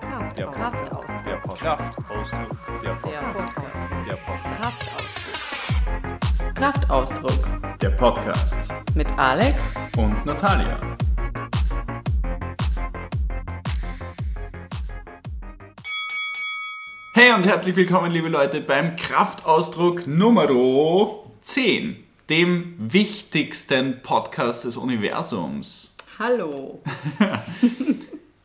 Kraft. Der Kraftausdruck. Der Podcast. Der Podcast. Kraftausdruck. Kraftausdruck Der Podcast. Mit Alex. Und Natalia. Hey und herzlich willkommen, liebe Leute, beim Kraftausdruck Nummer 10, dem wichtigsten Podcast des Universums. Hallo.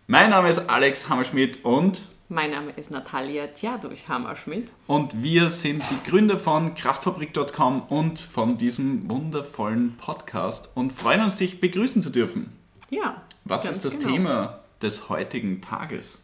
Mein Name ist Alex Hammerschmidt und Mein Name ist Natalia Tjadurch Hammerschmidt. Und wir sind die Gründer von Kraftfabrik.com und von diesem wundervollen Podcast und freuen uns, dich begrüßen zu dürfen. Ja. Was ist das genau. Thema des heutigen Tages?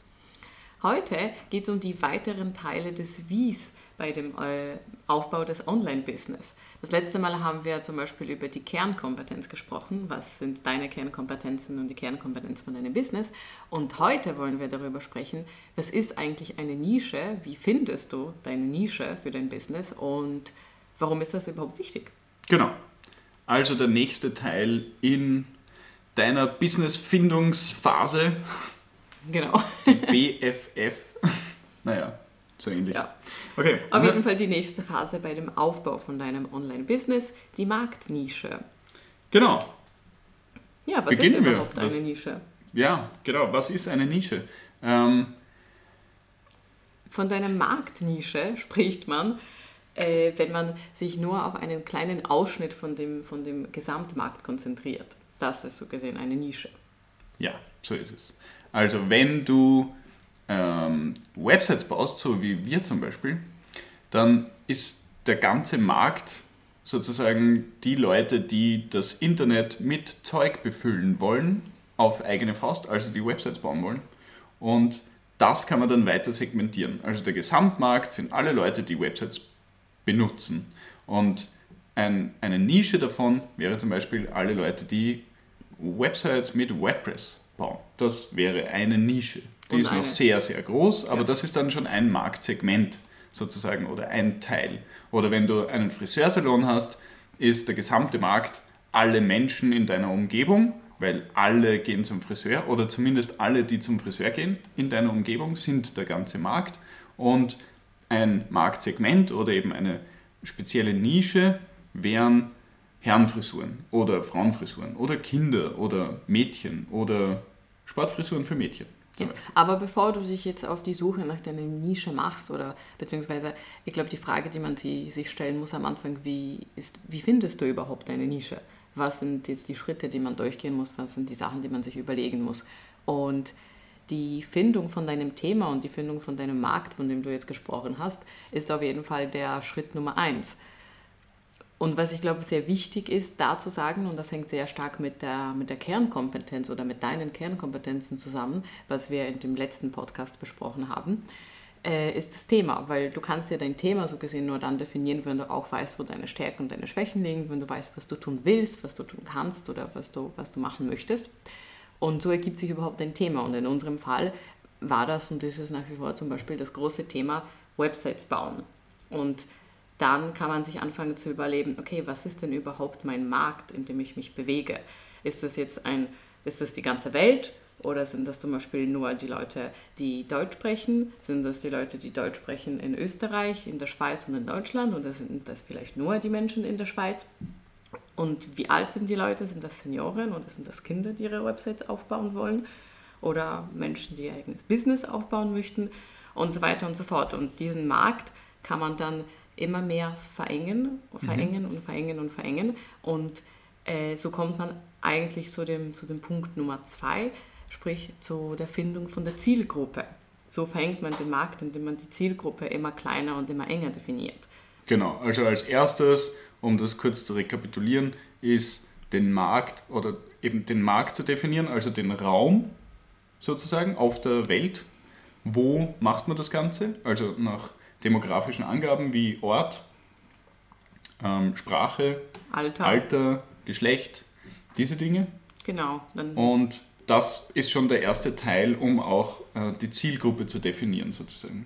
Heute geht es um die weiteren Teile des Wies bei dem äh, Aufbau des Online-Business. Das letzte Mal haben wir zum Beispiel über die Kernkompetenz gesprochen. Was sind deine Kernkompetenzen und die Kernkompetenz von deinem Business? Und heute wollen wir darüber sprechen, was ist eigentlich eine Nische? Wie findest du deine Nische für dein Business? Und warum ist das überhaupt wichtig? Genau. Also der nächste Teil in deiner Business-Findungsphase, Genau. die BFF. naja, so ähnlich. Ja. Okay. Auf jeden Fall die nächste Phase bei dem Aufbau von deinem Online-Business, die Marktnische. Genau. Ja, was Beginnen ist wir. überhaupt Was- eine Nische? Ja, genau. Was ist eine Nische? Ähm, Von deiner Marktnische spricht man, äh, wenn man sich nur auf einen kleinen Ausschnitt von dem, von dem Gesamtmarkt konzentriert. Das ist so gesehen eine Nische. Ja, so ist es. Also wenn du ähm, Websites baust, so wie wir zum Beispiel, dann ist der ganze Markt sozusagen die Leute, die das Internet mit Zeug befüllen wollen, auf eigene Faust, also die Websites bauen wollen. Und das kann man dann weiter segmentieren. Also der Gesamtmarkt sind alle Leute, die Websites benutzen. Und ein, eine Nische davon wäre zum Beispiel alle Leute, die Websites mit WordPress bauen. Das wäre eine Nische. Die Und ist noch sehr, sehr groß, aber Ja. das ist dann schon ein Marktsegment sozusagen oder ein Teil. Oder wenn du einen Friseursalon hast, ist der gesamte Markt alle Menschen in deiner Umgebung, weil alle gehen zum Friseur oder zumindest alle, die zum Friseur gehen in deiner Umgebung, sind der ganze Markt. Und ein Marktsegment oder eben eine spezielle Nische wären Herrenfrisuren oder Frauenfrisuren oder Kinder oder Mädchen oder Sportfrisuren für Mädchen. Ja. Aber bevor du dich jetzt auf die Suche nach deiner Nische machst oder beziehungsweise ich glaube die Frage, die man sich stellen muss am Anfang, wie, ist, wie findest du überhaupt deine Nische? Was sind jetzt die Schritte, die man durchgehen muss? Was sind die Sachen, die man sich überlegen muss? Und die Findung von deinem Thema und die Findung von deinem Markt, von dem du jetzt gesprochen hast, ist auf jeden Fall der Schritt Nummer eins. Und was ich glaube sehr wichtig ist, da zu sagen, und das hängt sehr stark mit der, mit der Kernkompetenz oder mit deinen Kernkompetenzen zusammen, was wir in dem letzten Podcast besprochen haben, äh, ist das Thema. Weil du kannst ja dein Thema so gesehen nur dann definieren, wenn du auch weißt, wo deine Stärken und deine Schwächen liegen, wenn du weißt, was du tun willst, was du tun kannst oder was du, was du machen möchtest. Und so ergibt sich überhaupt ein Thema. Und in unserem Fall war das und ist es nach wie vor zum Beispiel das große Thema Websites bauen. Und dann kann man sich anfangen zu überlegen, okay, was ist denn überhaupt mein Markt, in dem ich mich bewege? Ist das jetzt ein, ist das die ganze Welt oder sind das zum Beispiel nur die Leute, die Deutsch sprechen? Sind das die Leute, die Deutsch sprechen in Österreich, in der Schweiz und in Deutschland? Oder sind das vielleicht nur die Menschen in der Schweiz? Und wie alt sind die Leute? Sind das Senioren oder sind das Kinder, die ihre Websites aufbauen wollen? Oder Menschen, die ihr eigenes Business aufbauen möchten? Und so weiter und so fort. Und diesen Markt kann man dann immer mehr verengen, verengen und verengen und verengen. Und äh, so kommt man eigentlich zu dem, zu dem Punkt Nummer zwei, sprich zu der Findung von der Zielgruppe. So verengt man den Markt, indem man die Zielgruppe immer kleiner und immer enger definiert. Genau, also als erstes, um das kurz zu rekapitulieren, ist den Markt oder eben den Markt zu definieren, also den Raum sozusagen auf der Welt. Wo macht man das Ganze? Also nach demografischen Angaben wie Ort, ähm, Sprache, Alter, Alter, Geschlecht, diese Dinge. genau. Dann, Und das ist schon der erste Teil, um auch äh, die Zielgruppe zu definieren sozusagen.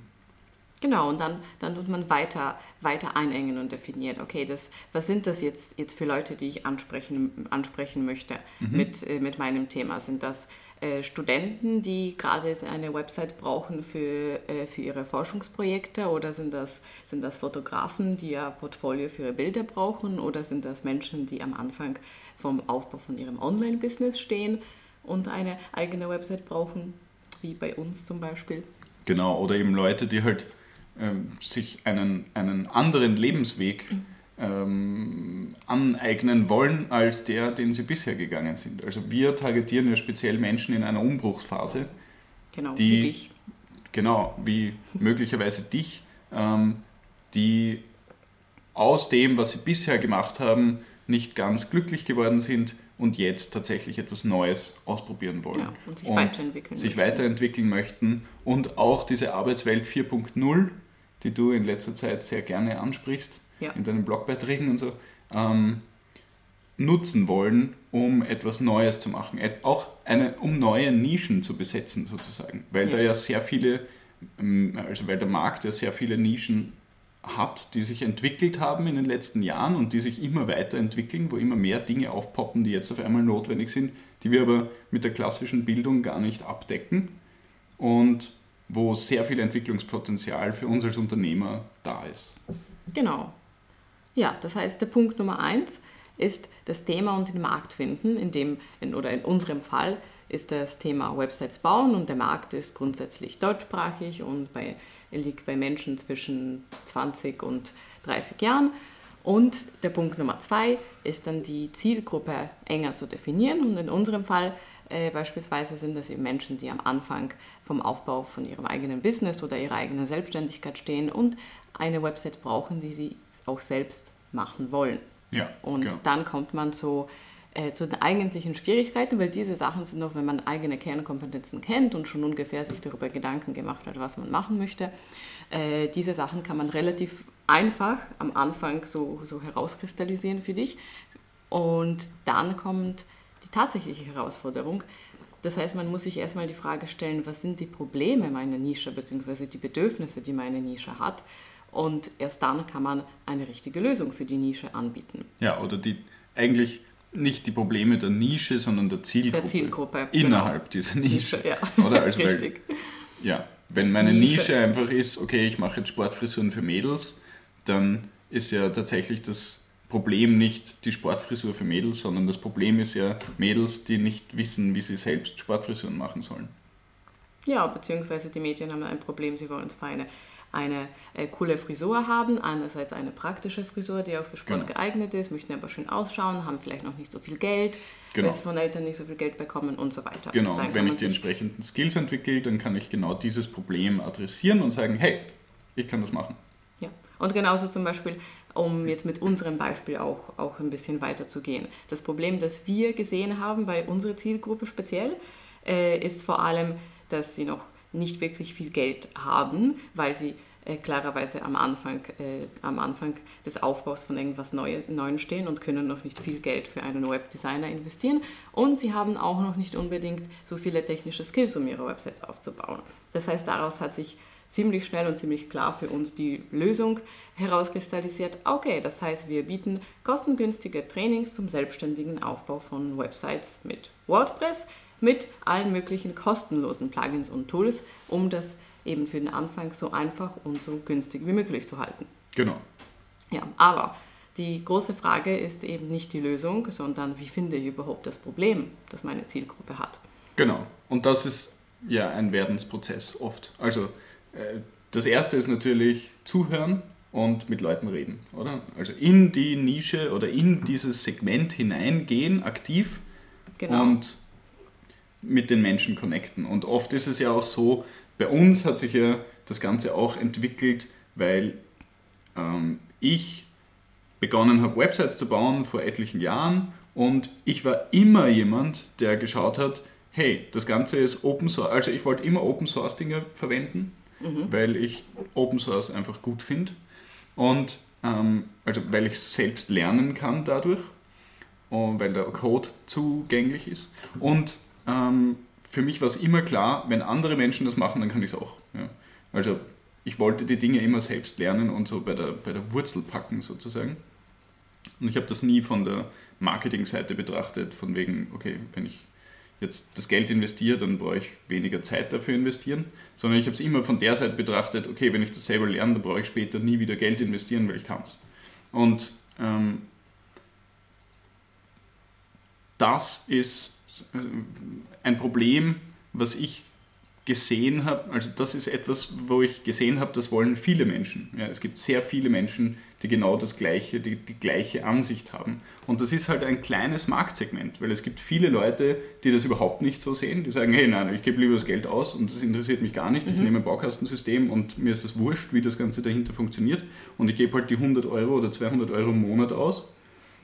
Genau, und dann, dann tut man weiter, weiter einengen und definieren, okay, das, was sind das jetzt, jetzt für Leute, die ich ansprechen, ansprechen möchte mhm. mit, äh, mit meinem Thema? Sind das äh, Studenten, die gerade eine Website brauchen für, äh, für ihre Forschungsprojekte? Oder sind das, sind das Fotografen, die ein Portfolio für ihre Bilder brauchen? Oder sind das Menschen, die am Anfang vom Aufbau von ihrem Online-Business stehen und eine eigene Website brauchen, wie bei uns zum Beispiel? Genau, oder eben Leute, die halt ähm, sich einen, einen anderen Lebensweg ähm, aneignen wollen als der, den sie bisher gegangen sind. Also wir targetieren ja speziell Menschen in einer Umbruchsphase. Genau, die, wie dich. Genau, wie möglicherweise dich, ähm, die aus dem, was sie bisher gemacht haben, nicht ganz glücklich geworden sind und jetzt tatsächlich etwas Neues ausprobieren wollen. Ja, und sich und weiterentwickeln. Sich möchten. weiterentwickeln möchten und auch diese Arbeitswelt 4.0 die du in letzter Zeit sehr gerne ansprichst, ja. in deinen Blogbeiträgen und so, ähm, nutzen wollen, um etwas Neues zu machen. Auch eine, um neue Nischen zu besetzen sozusagen. Weil ja. da ja sehr viele, ähm, also weil der Markt ja sehr viele Nischen hat, die sich entwickelt haben in den letzten Jahren und die sich immer weiterentwickeln, wo immer mehr Dinge aufpoppen, die jetzt auf einmal notwendig sind, die wir aber mit der klassischen Bildung gar nicht abdecken. Und wo sehr viel Entwicklungspotenzial für uns als Unternehmer da ist. Genau. Ja, das heißt, der Punkt Nummer eins ist das Thema und den Markt finden, in dem, in, oder in unserem Fall ist das Thema Websites bauen und der Markt ist grundsätzlich deutschsprachig und bei, liegt bei Menschen zwischen 20 und 30 Jahren. Und der Punkt Nummer zwei ist dann die Zielgruppe enger zu definieren und in unserem Fall äh, beispielsweise sind das eben Menschen, die am Anfang vom Aufbau von ihrem eigenen Business oder ihrer eigenen Selbstständigkeit stehen und eine Website brauchen, die sie auch selbst machen wollen. Ja, und genau. dann kommt man zu, äh, zu den eigentlichen Schwierigkeiten, weil diese Sachen sind noch, wenn man eigene Kernkompetenzen kennt und schon ungefähr sich darüber Gedanken gemacht hat, was man machen möchte. Äh, diese Sachen kann man relativ einfach am Anfang so, so herauskristallisieren für dich. Und dann kommt die tatsächliche Herausforderung. Das heißt, man muss sich erstmal die Frage stellen, was sind die Probleme meiner Nische bzw. die Bedürfnisse, die meine Nische hat. Und erst dann kann man eine richtige Lösung für die Nische anbieten. Ja, oder die eigentlich nicht die Probleme der Nische, sondern der Zielgruppe. Der Zielgruppe. Innerhalb genau. dieser Nische. Nische ja. Oder? Also Richtig. Weil, ja, wenn meine Nische. Nische einfach ist, okay, ich mache jetzt Sportfrisuren für Mädels, dann ist ja tatsächlich das Problem nicht die Sportfrisur für Mädels, sondern das Problem ist ja Mädels, die nicht wissen, wie sie selbst Sportfrisuren machen sollen. Ja, beziehungsweise die Mädchen haben ein Problem, sie wollen zwar eine, eine äh, coole Frisur haben, einerseits eine praktische Frisur, die auch für Sport genau. geeignet ist, möchten aber schön ausschauen, haben vielleicht noch nicht so viel Geld, genau. weil sie von Eltern nicht so viel Geld bekommen und so weiter. Genau, und wenn ich die entsprechenden Skills entwickle, dann kann ich genau dieses Problem adressieren und sagen, hey, ich kann das machen. Ja, und genauso zum Beispiel um jetzt mit unserem Beispiel auch, auch ein bisschen weiterzugehen. Das Problem, das wir gesehen haben bei unserer Zielgruppe speziell, äh, ist vor allem, dass sie noch nicht wirklich viel Geld haben, weil sie äh, klarerweise am Anfang, äh, am Anfang des Aufbaus von irgendwas Neue, Neuem stehen und können noch nicht viel Geld für einen Webdesigner investieren. Und sie haben auch noch nicht unbedingt so viele technische Skills, um ihre Websites aufzubauen. Das heißt, daraus hat sich ziemlich schnell und ziemlich klar für uns die Lösung herauskristallisiert. Okay, das heißt, wir bieten kostengünstige Trainings zum selbstständigen Aufbau von Websites mit WordPress, mit allen möglichen kostenlosen Plugins und Tools, um das eben für den Anfang so einfach und so günstig wie möglich zu halten. Genau. Ja, aber die große Frage ist eben nicht die Lösung, sondern wie finde ich überhaupt das Problem, das meine Zielgruppe hat. Genau. Und das ist ja ein Werdensprozess oft. Also das erste ist natürlich zuhören und mit Leuten reden, oder? Also in die Nische oder in dieses Segment hineingehen, aktiv genau. und mit den Menschen connecten. Und oft ist es ja auch so, bei uns hat sich ja das Ganze auch entwickelt, weil ähm, ich begonnen habe, Websites zu bauen vor etlichen Jahren und ich war immer jemand, der geschaut hat, hey, das Ganze ist Open Source, also ich wollte immer Open Source Dinge verwenden mhm. weil ich Open Source einfach gut finde und ähm, also weil ich es selbst lernen kann dadurch und weil der Code zugänglich ist und ähm, für mich war es immer klar, wenn andere Menschen das machen, dann kann ich es auch. Ja. Also ich wollte die Dinge immer selbst lernen und so bei der, bei der Wurzel packen sozusagen. Und ich habe das nie von der Marketingseite betrachtet, von wegen, okay, wenn ich jetzt das Geld investiere, dann brauche ich weniger Zeit dafür investieren, sondern ich habe es immer von der Seite betrachtet, okay, wenn ich das selber lerne, dann brauche ich später nie wieder Geld investieren, weil ich kann es. Und ähm, das ist ein Problem, was ich gesehen habe, also das ist etwas, wo ich gesehen habe, das wollen viele Menschen. Ja, es gibt sehr viele Menschen, die genau das gleiche, die, die gleiche Ansicht haben. Und das ist halt ein kleines Marktsegment, weil es gibt viele Leute, die das überhaupt nicht so sehen, die sagen, hey, nein, ich gebe lieber das Geld aus und das interessiert mich gar nicht. Mhm. Ich nehme ein Baukastensystem und mir ist das wurscht, wie das Ganze dahinter funktioniert und ich gebe halt die 100 Euro oder 200 Euro im Monat aus.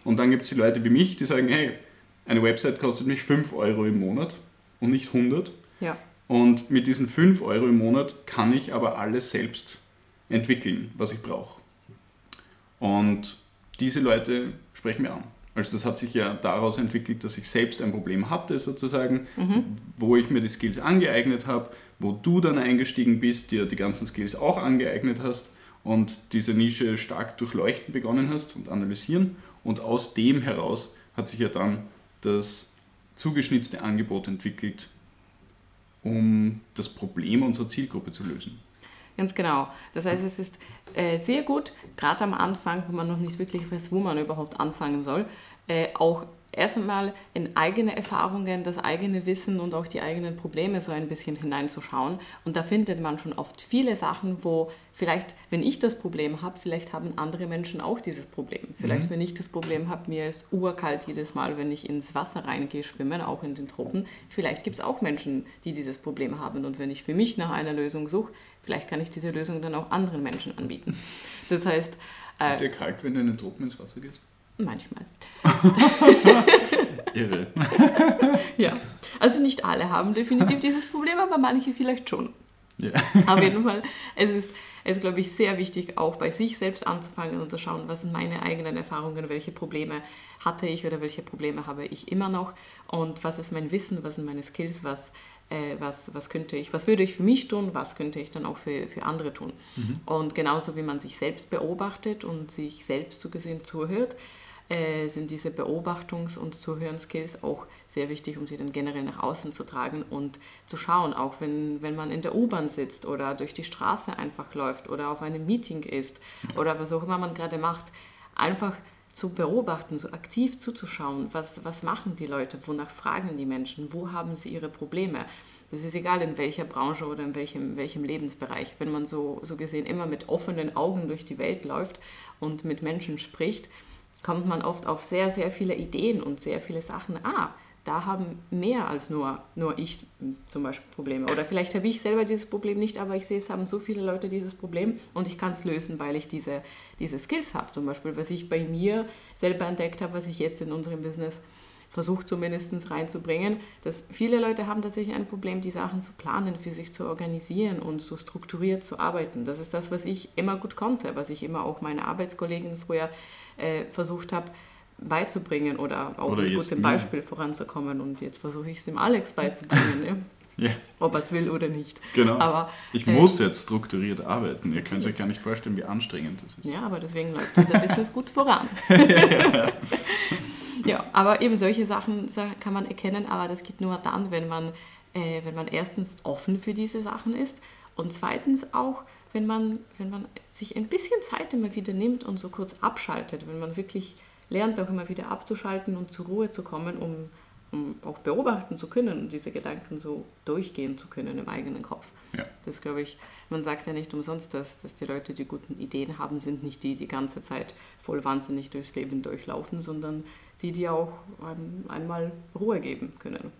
Und dann gibt es die Leute wie mich, die sagen, hey, eine Website kostet mich 5 Euro im Monat und nicht 100. Ja. Und mit diesen 5 Euro im Monat kann ich aber alles selbst entwickeln, was ich brauche. Und diese Leute sprechen mir an. Also das hat sich ja daraus entwickelt, dass ich selbst ein Problem hatte sozusagen, mhm. wo ich mir die Skills angeeignet habe, wo du dann eingestiegen bist, dir die ganzen Skills auch angeeignet hast und diese Nische stark durchleuchten begonnen hast und analysieren. Und aus dem heraus hat sich ja dann das zugeschnittene Angebot entwickelt, um das Problem unserer Zielgruppe zu lösen. Ganz genau. Das heißt, es ist äh, sehr gut, gerade am Anfang, wo man noch nicht wirklich weiß, wo man überhaupt anfangen soll, äh, auch erst einmal in eigene Erfahrungen, das eigene Wissen und auch die eigenen Probleme so ein bisschen hineinzuschauen. Und da findet man schon oft viele Sachen, wo vielleicht, wenn ich das Problem habe, vielleicht haben andere Menschen auch dieses Problem. Vielleicht, mhm. wenn ich das Problem habe, mir ist urkalt jedes Mal, wenn ich ins Wasser reingehe, schwimmen, auch in den Tropen. Vielleicht gibt es auch Menschen, die dieses Problem haben. Und wenn ich für mich nach einer Lösung suche, vielleicht kann ich diese Lösung dann auch anderen Menschen anbieten. Das heißt... Äh, ist es ja kalt, wenn du in den Tropen ins Wasser gehst? Manchmal. Irre. ja, also nicht alle haben definitiv dieses Problem, aber manche vielleicht schon. Ja. Auf jeden Fall, es ist, es ist, glaube ich, sehr wichtig, auch bei sich selbst anzufangen und zu schauen, was sind meine eigenen Erfahrungen, welche Probleme hatte ich oder welche Probleme habe ich immer noch und was ist mein Wissen, was sind meine Skills, was, äh, was, was könnte ich, was würde ich für mich tun, was könnte ich dann auch für, für andere tun. Mhm. Und genauso wie man sich selbst beobachtet und sich selbst so gesehen zuhört, äh, sind diese Beobachtungs- und Zuhörenskills auch sehr wichtig, um sie dann generell nach außen zu tragen und zu schauen, auch wenn, wenn man in der U-Bahn sitzt oder durch die Straße einfach läuft oder auf einem Meeting ist ja. oder was auch immer man gerade macht, einfach zu beobachten, so aktiv zuzuschauen, was, was machen die Leute, wonach fragen die Menschen, wo haben sie ihre Probleme. Das ist egal in welcher Branche oder in welchem, welchem Lebensbereich. Wenn man so, so gesehen immer mit offenen Augen durch die Welt läuft und mit Menschen spricht, kommt man oft auf sehr, sehr viele Ideen und sehr viele Sachen. Ah, da haben mehr als nur, nur ich zum Beispiel Probleme. Oder vielleicht habe ich selber dieses Problem nicht, aber ich sehe, es haben so viele Leute dieses Problem und ich kann es lösen, weil ich diese, diese Skills habe. Zum Beispiel, was ich bei mir selber entdeckt habe, was ich jetzt in unserem Business versuche zumindest reinzubringen, dass viele Leute haben tatsächlich ein Problem, die Sachen zu planen, für sich zu organisieren und so strukturiert zu arbeiten. Das ist das, was ich immer gut konnte, was ich immer auch meine Arbeitskollegen früher äh, versucht habe beizubringen oder auch oder mit gutem Beispiel voranzukommen. Und jetzt versuche ich es dem Alex beizubringen. ja. Ja. Ob er es will oder nicht. Genau. Aber, ich äh, muss jetzt strukturiert arbeiten. Ihr könnt euch gar nicht vorstellen, wie anstrengend das ist. Ja, aber deswegen läuft unser Business gut voran. ja, aber eben solche Sachen kann man erkennen, aber das geht nur dann, wenn man, äh, wenn man erstens offen für diese Sachen ist und zweitens auch, wenn man, wenn man sich ein bisschen Zeit immer wieder nimmt und so kurz abschaltet, wenn man wirklich lernt, auch immer wieder abzuschalten und zur Ruhe zu kommen, um, um auch beobachten zu können und diese Gedanken so durchgehen zu können im eigenen Kopf. Ja. Das glaube ich, man sagt ja nicht umsonst, dass, dass die Leute, die guten Ideen haben, sind nicht die, die die ganze Zeit voll wahnsinnig durchs Leben durchlaufen, sondern die, die auch ein, einmal Ruhe geben können.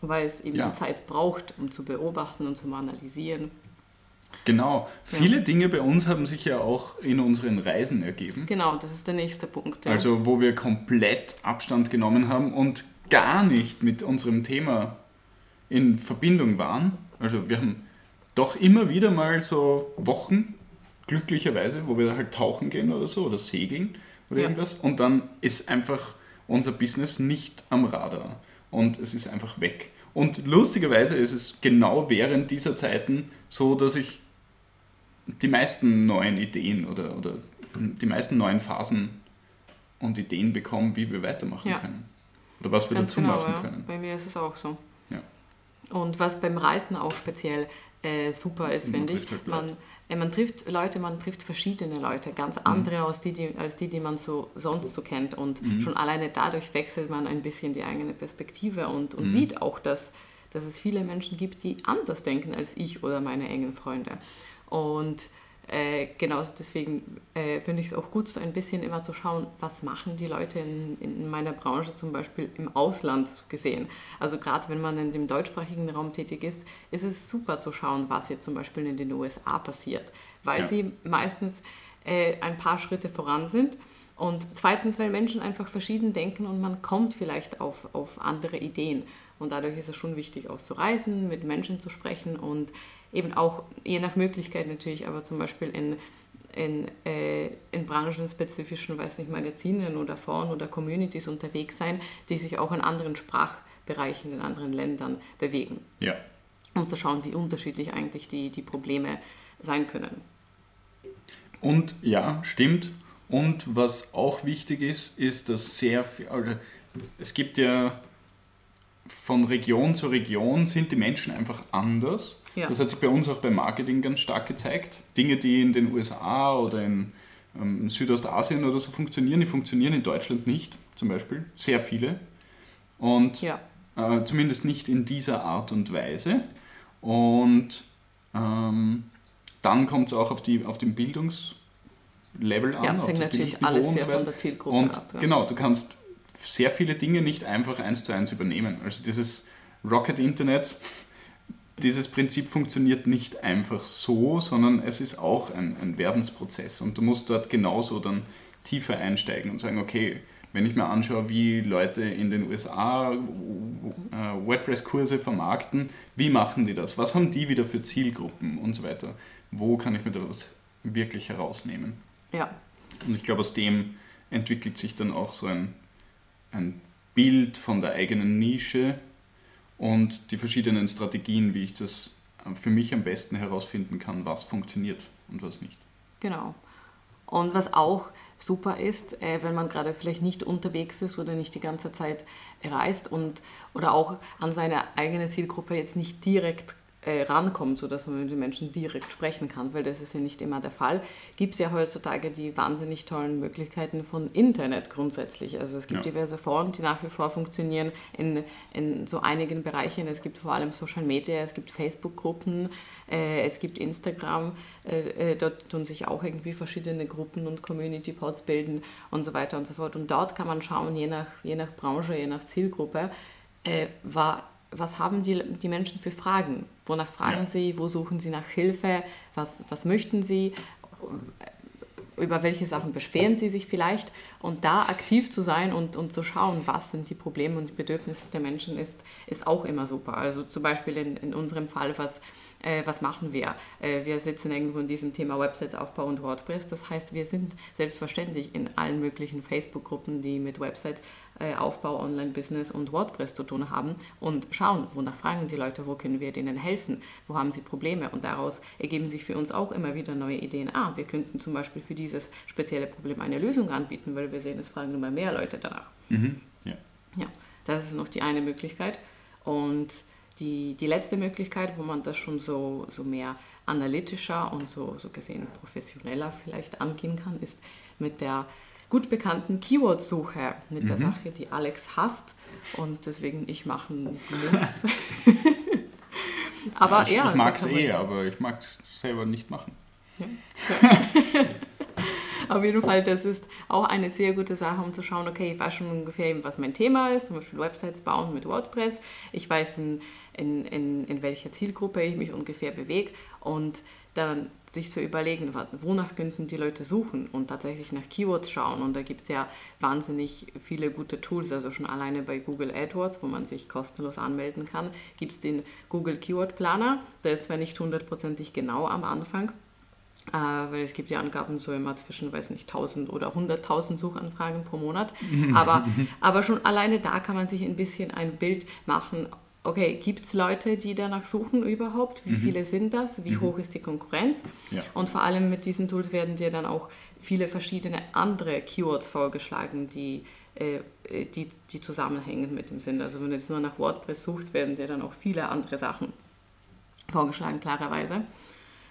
Weil es eben ja. die Zeit braucht, um zu beobachten und zu analysieren Genau. Viele ja. Dinge bei uns haben sich ja auch in unseren Reisen ergeben. Genau, das ist der nächste Punkt. Ja. Also wo wir komplett Abstand genommen haben und gar nicht mit unserem Thema in Verbindung waren. Also wir haben doch immer wieder mal so Wochen, glücklicherweise, wo wir halt tauchen gehen oder so oder segeln oder ja. irgendwas. Und dann ist einfach unser Business nicht am Radar und es ist einfach weg. Und lustigerweise ist es genau während dieser Zeiten so, dass ich die meisten neuen Ideen oder, oder die meisten neuen Phasen und Ideen bekommen, wie wir weitermachen ja. können. Oder was wir Ganz dazu genau, machen ja. können. Bei mir ist es auch so. Ja. Und was beim Reisen auch speziell äh, super ist, finde ich, man, man trifft Leute, man trifft verschiedene Leute, ganz mhm. andere mhm. als, die, die, als die, die man so sonst so kennt. Und mhm. schon alleine dadurch wechselt man ein bisschen die eigene Perspektive und, und mhm. sieht auch, dass, dass es viele Menschen gibt, die anders denken als ich oder meine engen Freunde. Und äh, genauso deswegen äh, finde ich es auch gut, so ein bisschen immer zu schauen, was machen die Leute in, in meiner Branche zum Beispiel im Ausland gesehen. Also gerade wenn man in dem deutschsprachigen Raum tätig ist, ist es super zu schauen, was jetzt zum Beispiel in den USA passiert, weil ja. sie meistens äh, ein paar Schritte voran sind. Und zweitens, weil Menschen einfach verschieden denken und man kommt vielleicht auf, auf andere Ideen. Und dadurch ist es schon wichtig, auch zu reisen, mit Menschen zu sprechen und eben auch je nach Möglichkeit natürlich, aber zum Beispiel in, in, äh, in branchenspezifischen, weiß nicht, Magazinen oder Foren oder Communities unterwegs sein, die sich auch in anderen Sprachbereichen, in anderen Ländern bewegen. Ja. Um zu schauen, wie unterschiedlich eigentlich die, die Probleme sein können. Und ja, stimmt. Und was auch wichtig ist, ist, dass sehr viel, also es gibt ja von Region zu Region sind die Menschen einfach anders. Ja. Das hat sich bei uns auch beim Marketing ganz stark gezeigt. Dinge, die in den USA oder in ähm, Südostasien oder so funktionieren, die funktionieren in Deutschland nicht, zum Beispiel. Sehr viele. Und ja. äh, zumindest nicht in dieser Art und Weise. Und ähm, dann kommt es auch auf, die, auf den Bildungslevel an. Ja, das hängt natürlich alles sehr so von der Zielgruppe und ab. Ja. Genau, du kannst sehr viele Dinge nicht einfach eins zu eins übernehmen. Also dieses Rocket Internet dieses Prinzip funktioniert nicht einfach so, sondern es ist auch ein, ein Werdensprozess und du musst dort genauso dann tiefer einsteigen und sagen, okay, wenn ich mir anschaue, wie Leute in den USA äh, WordPress-Kurse vermarkten, wie machen die das? Was haben die wieder für Zielgruppen und so weiter? Wo kann ich mir da was wirklich herausnehmen? Ja. Und ich glaube, aus dem entwickelt sich dann auch so ein, ein Bild von der eigenen Nische, und die verschiedenen Strategien, wie ich das äh, für mich am besten herausfinden kann, was funktioniert und was nicht. Genau. Und was auch super ist, äh, wenn man gerade vielleicht nicht unterwegs ist oder nicht die ganze Zeit reist und oder auch an seine eigene Zielgruppe jetzt nicht direkt äh, rankommt, sodass man mit den Menschen direkt sprechen kann, weil das ist ja nicht immer der Fall, gibt es ja heutzutage die wahnsinnig tollen Möglichkeiten von Internet grundsätzlich. Also es gibt ja. diverse Foren, die nach wie vor funktionieren in, in so einigen Bereichen. Es gibt vor allem Social Media, es gibt Facebook-Gruppen, äh, es gibt Instagram, äh, äh dort tun sich auch irgendwie verschiedene Gruppen und Community-Pods bilden und so weiter und so fort. Und dort kann man schauen, je nach, je nach Branche, je nach Zielgruppe, äh, war was haben die, die Menschen für Fragen? Wonach fragen ja. sie? Wo suchen sie nach Hilfe? Was, was möchten sie? Über welche Sachen beschweren sie sich vielleicht? Und da aktiv zu sein und, und zu schauen, was sind die Probleme und die Bedürfnisse der Menschen, ist, ist auch immer super. Also zum Beispiel in, in unserem Fall, was äh, was machen wir? Äh, wir sitzen irgendwo in diesem Thema Websites Aufbau und WordPress. Das heißt, wir sind selbstverständlich in allen möglichen Facebook-Gruppen, die mit Websites Aufbau, Online-Business und WordPress zu tun haben und schauen, wonach fragen die Leute, wo können wir denen helfen, wo haben sie Probleme und daraus ergeben sich für uns auch immer wieder neue Ideen. Ah, wir könnten zum Beispiel für dieses spezielle Problem eine Lösung anbieten, weil wir sehen, es fragen immer mehr Leute danach. Mhm. Ja. ja, das ist noch die eine Möglichkeit und die, die letzte Möglichkeit, wo man das schon so, so mehr analytischer und so, so gesehen professioneller vielleicht angehen kann, ist mit der gut bekannten Keyword-Suche, mit mhm. der Sache, die Alex hasst und deswegen ich machen muss. aber ja, ich, ja, ich mag es eh, aber ich mag es selber nicht machen. Ja. Auf jeden Fall, das ist auch eine sehr gute Sache, um zu schauen, okay, ich weiß schon ungefähr, was mein Thema ist, zum Beispiel Websites bauen mit WordPress. Ich weiß, in, in, in, in welcher Zielgruppe ich mich ungefähr bewege und dann sich zu überlegen, wonach könnten die Leute suchen und tatsächlich nach Keywords schauen. Und da gibt es ja wahnsinnig viele gute Tools, also schon alleine bei Google AdWords, wo man sich kostenlos anmelden kann, gibt es den Google Keyword Planner. Der ist zwar nicht hundertprozentig genau am Anfang, weil es gibt ja Angaben so immer zwischen, weiß nicht, 1000 oder 100.000 Suchanfragen pro Monat. Aber, aber schon alleine da kann man sich ein bisschen ein Bild machen, okay, gibt es Leute, die danach suchen überhaupt? Wie mhm. viele sind das? Wie mhm. hoch ist die Konkurrenz? Ja. Und vor allem mit diesen Tools werden dir dann auch viele verschiedene andere Keywords vorgeschlagen, die, äh, die, die zusammenhängen mit dem Sinn. Also wenn du jetzt nur nach WordPress suchst, werden dir dann auch viele andere Sachen vorgeschlagen, klarerweise.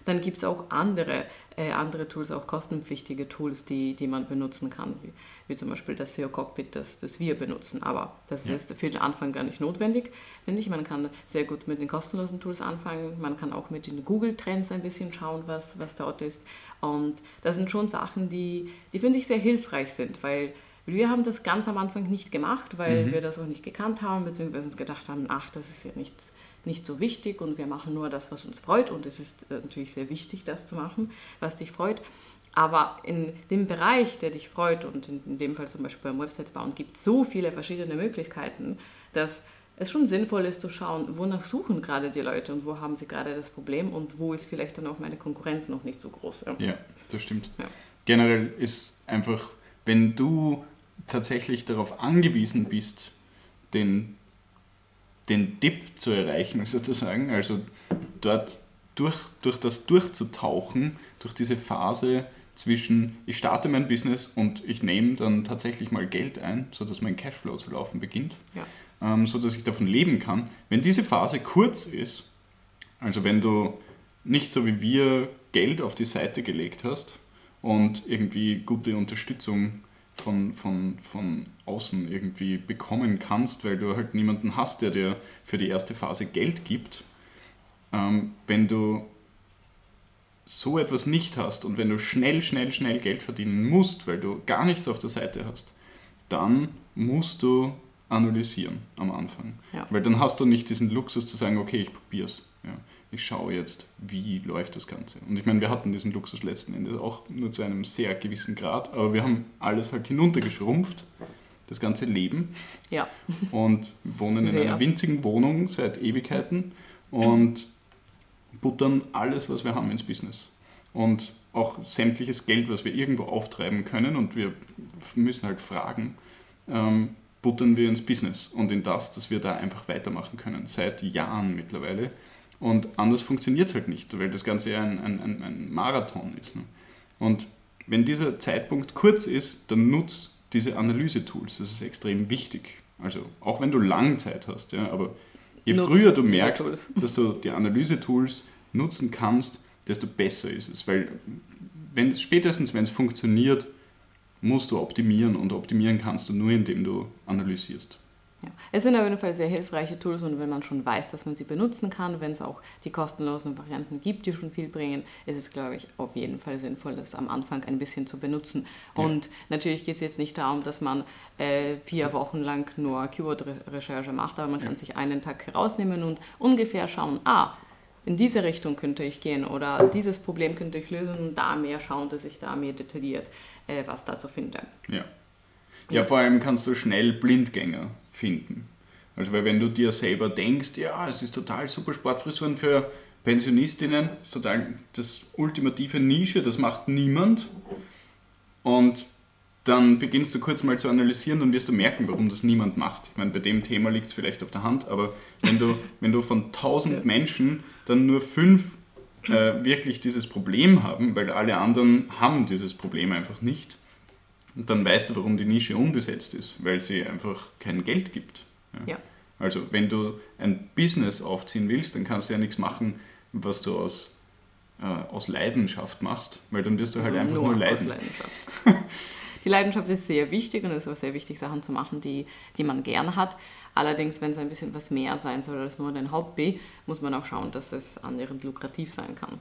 Dann gibt es auch andere, äh, andere Tools, auch kostenpflichtige Tools, die, die man benutzen kann, wie, wie zum Beispiel das SEO Cockpit, das, das wir benutzen. Aber das ja. ist für den Anfang gar nicht notwendig, finde ich. Man kann sehr gut mit den kostenlosen Tools anfangen. Man kann auch mit den Google-Trends ein bisschen schauen, was, was dort ist. Und das sind schon Sachen, die, die finde ich sehr hilfreich sind, weil wir haben das ganz am Anfang nicht gemacht, weil mhm. wir das auch nicht gekannt haben, beziehungsweise uns gedacht haben, ach, das ist ja nichts nicht so wichtig und wir machen nur das, was uns freut und es ist äh, natürlich sehr wichtig, das zu machen, was dich freut. Aber in dem Bereich, der dich freut und in, in dem Fall zum Beispiel beim Website bauen, gibt es so viele verschiedene Möglichkeiten, dass es schon sinnvoll ist zu schauen, wonach suchen gerade die Leute und wo haben sie gerade das Problem und wo ist vielleicht dann auch meine Konkurrenz noch nicht so groß. Ja, ja das stimmt. Ja. Generell ist einfach, wenn du tatsächlich darauf angewiesen bist, den den Dip zu erreichen, sozusagen. Also dort durch, durch das durchzutauchen, durch diese Phase zwischen ich starte mein Business und ich nehme dann tatsächlich mal Geld ein, sodass mein Cashflow zu laufen beginnt, ja. ähm, sodass ich davon leben kann. Wenn diese Phase kurz ist, also wenn du nicht so wie wir Geld auf die Seite gelegt hast und irgendwie gute Unterstützung von, von, von außen irgendwie bekommen kannst, weil du halt niemanden hast, der dir für die erste Phase Geld gibt. Ähm, wenn du so etwas nicht hast und wenn du schnell, schnell, schnell Geld verdienen musst, weil du gar nichts auf der Seite hast, dann musst du analysieren am Anfang. Ja. Weil dann hast du nicht diesen Luxus zu sagen, okay, ich probiere es. Ja ich schaue jetzt, wie läuft das Ganze. Und ich meine, wir hatten diesen Luxus letzten Endes auch nur zu einem sehr gewissen Grad, aber wir haben alles halt hinuntergeschrumpft, das ganze Leben. Ja. Und wohnen in sehr. einer winzigen Wohnung seit Ewigkeiten und buttern alles, was wir haben, ins Business. Und auch sämtliches Geld, was wir irgendwo auftreiben können und wir müssen halt fragen, ähm, buttern wir ins Business und in das, dass wir da einfach weitermachen können, seit Jahren mittlerweile. Und anders funktioniert es halt nicht, weil das Ganze ja ein, ein, ein Marathon ist. Ne? Und wenn dieser Zeitpunkt kurz ist, dann nutzt diese Analyse-Tools. Das ist extrem wichtig. Also auch wenn du lange Zeit hast, ja, aber je Nutz früher du merkst, dass du die Analyse-Tools nutzen kannst, desto besser ist es. Weil wenn, spätestens wenn es funktioniert, musst du optimieren und optimieren kannst du nur, indem du analysierst. Ja. Es sind auf jeden Fall sehr hilfreiche Tools und wenn man schon weiß, dass man sie benutzen kann, wenn es auch die kostenlosen Varianten gibt, die schon viel bringen, ist es, glaube ich, auf jeden Fall sinnvoll, das am Anfang ein bisschen zu benutzen. Ja. Und natürlich geht es jetzt nicht darum, dass man äh, vier Wochen lang nur Keyword-Recherche macht, aber man ja. kann sich einen Tag herausnehmen und ungefähr schauen, ah, in diese Richtung könnte ich gehen oder dieses Problem könnte ich lösen und da mehr schauen, dass ich da mehr detailliert äh, was dazu finde. Ja. Ja, vor allem kannst du schnell Blindgänger finden. Also weil wenn du dir selber denkst, ja, es ist total super Sportfrisuren für Pensionistinnen, ist total das ultimative Nische, das macht niemand. Und dann beginnst du kurz mal zu analysieren, dann wirst du merken, warum das niemand macht. Ich meine, bei dem Thema liegt es vielleicht auf der Hand, aber wenn du, wenn du von 1000 Menschen dann nur fünf äh, wirklich dieses Problem haben, weil alle anderen haben dieses Problem einfach nicht, dann weißt du, warum die Nische unbesetzt ist, weil sie einfach kein Geld gibt. Ja. ja. Also wenn du ein Business aufziehen willst, dann kannst du ja nichts machen, was du aus, äh, aus Leidenschaft machst, weil dann wirst du halt also einfach nur, nur leiden. Leidenschaft. die Leidenschaft ist sehr wichtig und es ist auch sehr wichtig, Sachen zu machen, die, die man gern hat. Allerdings, wenn es ein bisschen was mehr sein soll als nur dein Hobby, muss man auch schauen, dass es annähernd lukrativ sein kann.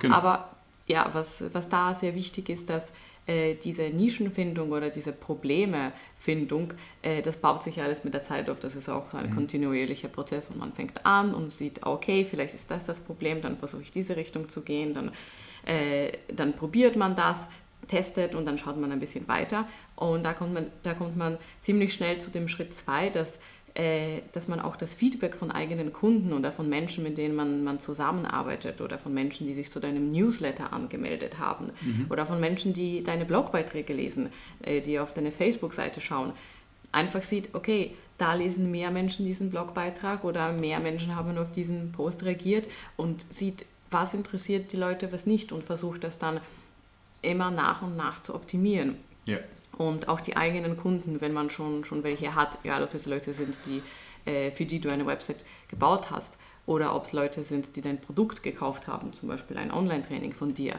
Genau. Aber ja, was, was da sehr wichtig ist, dass äh, diese Nischenfindung oder diese Problemefindung, äh, das baut sich alles mit der Zeit auf. Das ist auch so ein mhm. kontinuierlicher Prozess und man fängt an und sieht, okay, vielleicht ist das das Problem, dann versuche ich diese Richtung zu gehen, dann, äh, dann probiert man das, testet und dann schaut man ein bisschen weiter. Und da kommt man, da kommt man ziemlich schnell zu dem Schritt 2, dass dass man auch das Feedback von eigenen Kunden oder von Menschen, mit denen man, man zusammenarbeitet oder von Menschen, die sich zu deinem Newsletter angemeldet haben mhm. oder von Menschen, die deine Blogbeiträge lesen, äh, die auf deine Facebook-Seite schauen, einfach sieht, okay, da lesen mehr Menschen diesen Blogbeitrag oder mehr Menschen haben auf diesen Post reagiert und sieht, was interessiert die Leute, was nicht und versucht das dann immer nach und nach zu optimieren. Ja. Und auch die eigenen Kunden, wenn man schon, schon welche hat, egal ob es Leute sind, die, äh, für die du eine Website gebaut hast oder ob es Leute sind, die dein Produkt gekauft haben, zum Beispiel ein Online-Training von dir.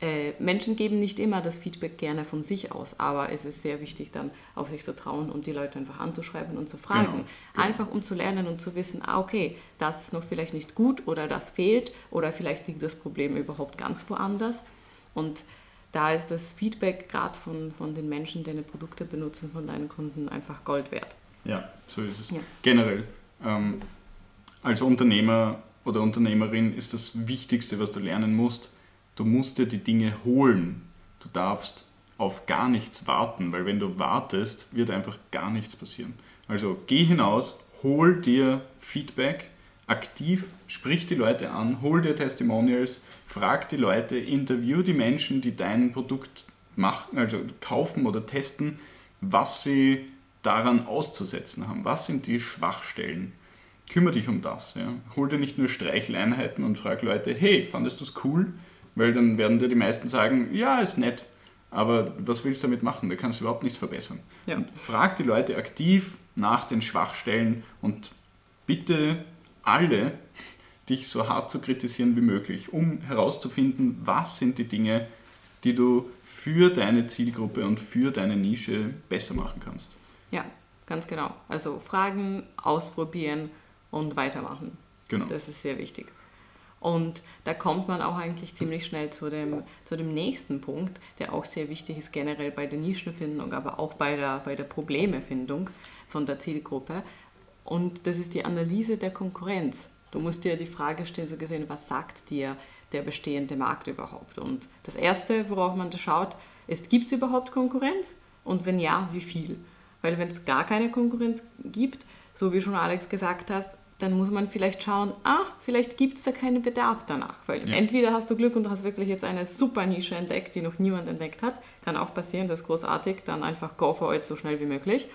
Äh, Menschen geben nicht immer das Feedback gerne von sich aus, aber es ist sehr wichtig, dann auf sich zu trauen und die Leute einfach anzuschreiben und zu fragen. Genau, genau. Einfach um zu lernen und zu wissen, ah, okay, das ist noch vielleicht nicht gut oder das fehlt oder vielleicht liegt das Problem überhaupt ganz woanders. Und da ist das Feedback gerade von, von den Menschen, die deine Produkte benutzen, von deinen Kunden einfach Gold wert. Ja, so ist es. Ja. Generell, ähm, als Unternehmer oder Unternehmerin ist das Wichtigste, was du lernen musst, du musst dir die Dinge holen. Du darfst auf gar nichts warten, weil wenn du wartest, wird einfach gar nichts passieren. Also geh hinaus, hol dir Feedback, aktiv, sprich die Leute an, hol dir Testimonials, frag die Leute, interview die Menschen, die dein Produkt machen, also kaufen oder testen, was sie daran auszusetzen haben. Was sind die Schwachstellen? Kümmere dich um das. Ja. Hol dir nicht nur Streicheleinheiten und frag Leute, hey, fandest du es cool? Weil dann werden dir die meisten sagen, ja, ist nett, aber was willst du damit machen? Da kannst du überhaupt nichts verbessern. Ja. frag die Leute aktiv nach den Schwachstellen und bitte alle, dich so hart zu kritisieren wie möglich, um herauszufinden, was sind die Dinge, die du für deine Zielgruppe und für deine Nische besser machen kannst. Ja, ganz genau. Also Fragen, ausprobieren und weitermachen. Genau. Das ist sehr wichtig. Und da kommt man auch eigentlich ziemlich schnell zu dem, zu dem nächsten Punkt, der auch sehr wichtig ist, generell bei der Nischenfindung, aber auch bei der, bei der Problemefindung von der Zielgruppe. Und das ist die Analyse der Konkurrenz. Du musst dir die Frage stellen, so gesehen, was sagt dir der bestehende Markt überhaupt? Und das Erste, worauf man da schaut, ist, gibt es überhaupt Konkurrenz? Und wenn ja, wie viel? Weil wenn es gar keine Konkurrenz gibt, so wie schon Alex gesagt hast, dann muss man vielleicht schauen, ah, vielleicht gibt es da keinen Bedarf danach. Weil ja. entweder hast du Glück und du hast wirklich jetzt eine super Nische entdeckt, die noch niemand entdeckt hat. Kann auch passieren, das ist großartig, dann einfach go for it so schnell wie möglich.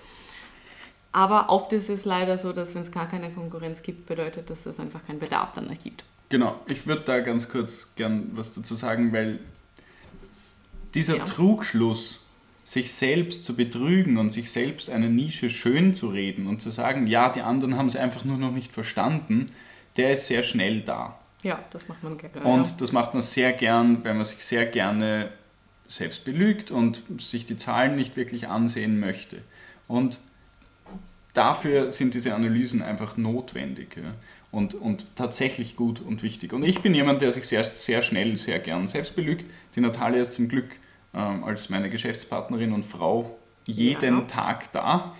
Aber oft ist es leider so, dass wenn es gar keine Konkurrenz gibt, bedeutet das, dass es einfach keinen Bedarf danach gibt. Genau, ich würde da ganz kurz gern was dazu sagen, weil dieser ja. Trugschluss, sich selbst zu betrügen und sich selbst eine Nische schön zu reden und zu sagen, ja, die anderen haben es einfach nur noch nicht verstanden, der ist sehr schnell da. Ja, das macht man gerne. Und ja. das macht man sehr gern, weil man sich sehr gerne selbst belügt und sich die Zahlen nicht wirklich ansehen möchte. Und dafür sind diese Analysen einfach notwendig ja, und, und tatsächlich gut und wichtig. Und ich bin jemand, der sich sehr, sehr schnell, sehr gern selbst belügt. Die Natalia ist zum Glück ähm, als meine Geschäftspartnerin und Frau jeden ja. Tag da.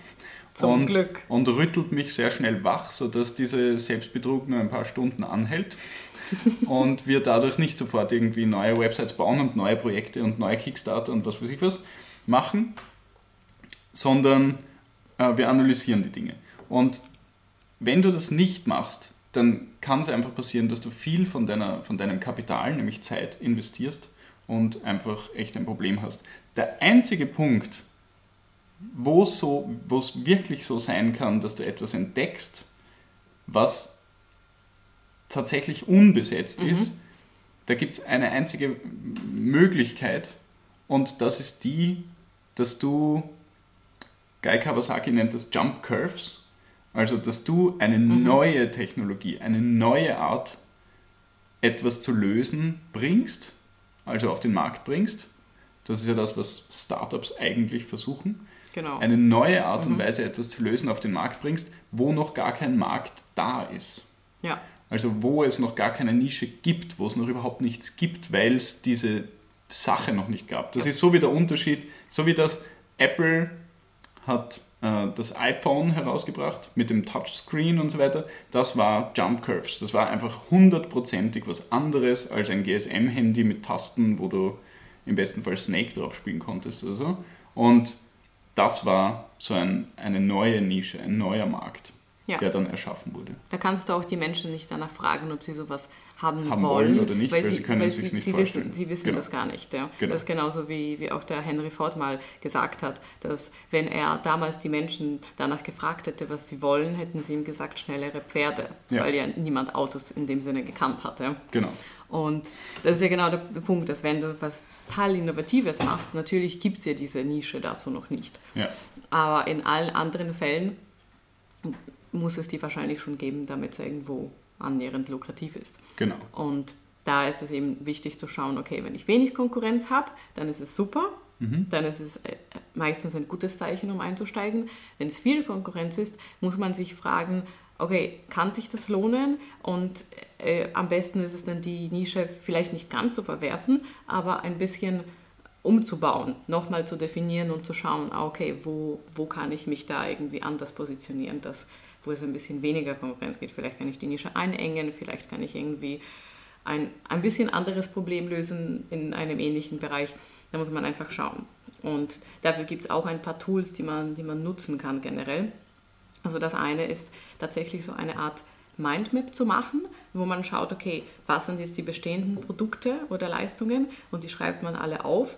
Zum und, Glück. Und rüttelt mich sehr schnell wach, sodass diese Selbstbetrug nur ein paar Stunden anhält. und wir dadurch nicht sofort irgendwie neue Websites bauen und neue Projekte und neue Kickstarter und was weiß ich was machen, sondern wir analysieren die Dinge. Und wenn du das nicht machst, dann kann es einfach passieren, dass du viel von, deiner, von deinem Kapital, nämlich Zeit, investierst und einfach echt ein Problem hast. Der einzige Punkt, wo es so, wirklich so sein kann, dass du etwas entdeckst, was tatsächlich unbesetzt mhm. ist, da gibt es eine einzige Möglichkeit und das ist die, dass du, Guy Kawasaki nennt das Jump Curves, also dass du eine mhm. neue Technologie, eine neue Art, etwas zu lösen bringst also auf den Markt bringst. Das ist ja das, was Startups eigentlich versuchen. Genau. Eine neue Art und mhm. Weise, etwas zu lösen, auf den Markt bringst, wo noch gar kein Markt da ist. Ja. Also wo es noch gar keine Nische gibt, wo es noch überhaupt nichts gibt, weil es diese Sache noch nicht gab. Das ja. ist so wie der Unterschied, so wie das Apple hat äh, das iPhone herausgebracht mit dem Touchscreen und so weiter. Das war Jump Curves. Das war einfach hundertprozentig was anderes als ein GSM-Handy mit Tasten, wo du im besten Fall Snake drauf spielen konntest oder so. Und das war so ein, eine neue Nische, ein neuer Markt. Ja. der dann erschaffen wurde. Da kannst du auch die Menschen nicht danach fragen, ob sie sowas haben, Haben wollen, wollen oder nicht, weil sie können sich's nicht sie vorstellen. Wissen, sie wissen Genau. das gar nicht. Ja. Genau. Das ist genauso wie, wie auch der Henry Ford mal gesagt hat, dass wenn er damals die Menschen danach gefragt hätte, was sie wollen, hätten sie ihm gesagt, schnellere Pferde, Ja. weil ja niemand Autos in dem Sinne gekannt hatte. Genau. Und das ist ja genau der Punkt, dass wenn du was total Innovatives machst, natürlich gibt es ja diese Nische dazu noch nicht. Ja. Aber in allen anderen Fällen muss es die wahrscheinlich schon geben, damit es irgendwo annähernd lukrativ ist. Genau. Und da ist es eben wichtig zu schauen, okay, wenn ich wenig Konkurrenz habe, dann ist es super, dann ist es äh, meistens ein gutes Zeichen, um einzusteigen. Wenn es viel Konkurrenz ist, muss man sich fragen, okay, kann sich das lohnen? Und äh, am besten ist es dann die Nische vielleicht nicht ganz zu verwerfen, aber ein bisschen umzubauen, nochmal zu definieren und zu schauen, ah, okay, wo, wo kann ich mich da irgendwie anders positionieren, dass, wo es ein bisschen weniger Konkurrenz gibt. Vielleicht kann ich die Nische einengen, vielleicht kann ich irgendwie ein, ein bisschen anderes Problem lösen in einem ähnlichen Bereich. Da muss man einfach schauen. Und dafür gibt es auch ein paar Tools, die man, die man nutzen kann generell. Also das eine ist tatsächlich so eine Art Mindmap zu machen, wo man schaut, okay, was sind jetzt die bestehenden Produkte oder Leistungen und die schreibt man alle auf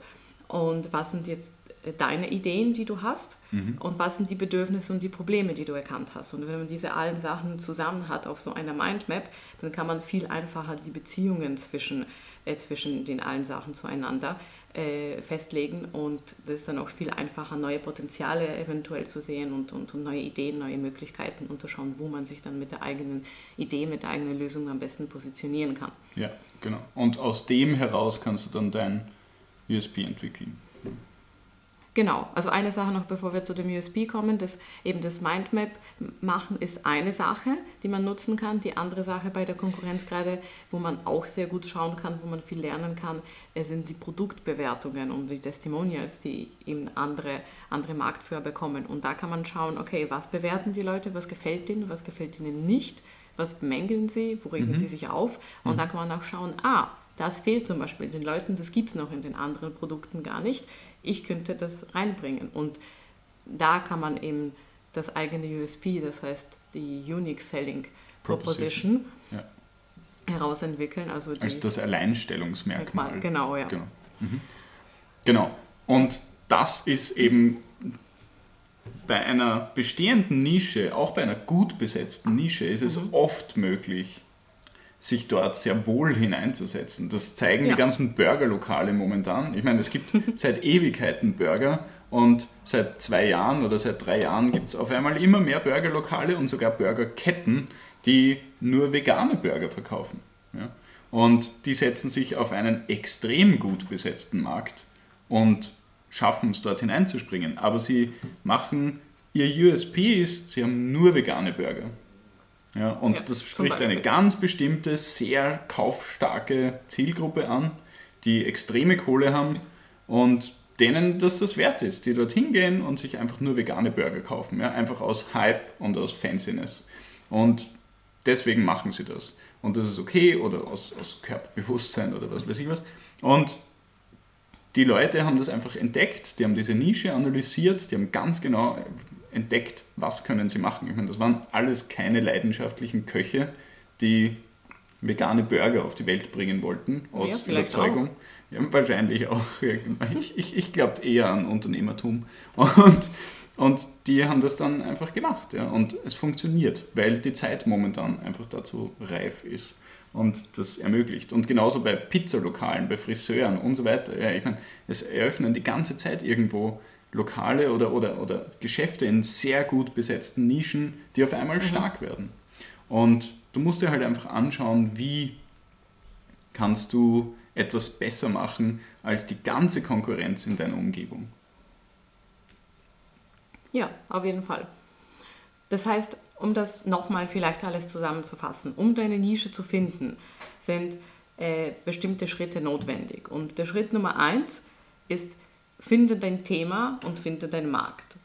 und was sind jetzt deine Ideen, die du hast und was sind die Bedürfnisse und die Probleme, die du erkannt hast. Und wenn man diese allen Sachen zusammen hat auf so einer Mindmap, dann kann man viel einfacher die Beziehungen zwischen, äh, zwischen den allen Sachen zueinander äh, festlegen und das ist dann auch viel einfacher, neue Potenziale eventuell zu sehen und, und, und neue Ideen, neue Möglichkeiten und zu schauen, wo man sich dann mit der eigenen Idee, mit der eigenen Lösung am besten positionieren kann. Ja, genau. Und aus dem heraus kannst du dann dein USP entwickeln. Genau, also eine Sache noch, bevor wir zu dem USB kommen, das eben das Mindmap machen ist eine Sache, die man nutzen kann. Die andere Sache bei der Konkurrenz gerade, wo man auch sehr gut schauen kann, wo man viel lernen kann, äh, sind die Produktbewertungen und die Testimonials, die eben andere, andere Marktführer bekommen. Und da kann man schauen, okay, was bewerten die Leute, was gefällt ihnen, was gefällt ihnen nicht, was bemängeln sie, wo regen sie sich auf. Und da kann man auch schauen, ah, das fehlt zum Beispiel den Leuten, das gibt es noch in den anderen Produkten gar nicht. Ich könnte das reinbringen. Und da kann man eben das eigene USP, das heißt die Unique Selling Proposition, Ja. herausentwickeln. Also Als das Alleinstellungsmerkmal. Genau, ja. Genau. Mhm. genau. Und das ist eben bei einer bestehenden Nische, auch bei einer gut besetzten Nische, ist es oft möglich, sich dort sehr wohl hineinzusetzen. Das zeigen Ja. die ganzen Burgerlokale momentan. Ich meine, es gibt seit Ewigkeiten Burger und seit zwei Jahren oder seit drei Jahren gibt es auf einmal immer mehr Burgerlokale und sogar Burgerketten, die nur vegane Burger verkaufen. Ja? Und die setzen sich auf einen extrem gut besetzten Markt und schaffen es dort hineinzuspringen. Aber sie machen, ihr USP ist, sie haben nur vegane Burger. Ja, und Ja, das spricht eine ganz bestimmte, sehr kaufstarke Zielgruppe an, die extreme Kohle haben und denen das das wert ist, die dort hingehen und sich einfach nur vegane Burger kaufen, ja, einfach aus Hype und aus Fanciness. Und deswegen machen sie das. Und das ist okay oder aus, aus Körperbewusstsein oder was weiß ich was. Und die Leute haben das einfach entdeckt, die haben diese Nische analysiert, die haben ganz genau entdeckt, was können sie machen. Ich meine, das waren alles keine leidenschaftlichen Köche, die vegane Burger auf die Welt bringen wollten, aus Ja, Überzeugung. Ja, wahrscheinlich auch. Ich, ich, ich glaube eher an Unternehmertum. Und, und die haben das dann einfach gemacht. Ja. Und es funktioniert, weil die Zeit momentan einfach dazu reif ist und das ermöglicht. Und genauso bei Pizzalokalen, bei Friseuren und so weiter. Ja, ich meine, es eröffnen die ganze Zeit irgendwo Lokale oder, oder, oder Geschäfte in sehr gut besetzten Nischen, die auf einmal stark werden. Und du musst dir halt einfach anschauen, wie kannst du etwas besser machen als die ganze Konkurrenz in deiner Umgebung. Ja, auf jeden Fall. Das heißt, um das nochmal vielleicht alles zusammenzufassen, um deine Nische zu finden, sind äh, bestimmte Schritte notwendig. Und der Schritt Nummer eins ist, finde dein Thema und finde deinen Markt.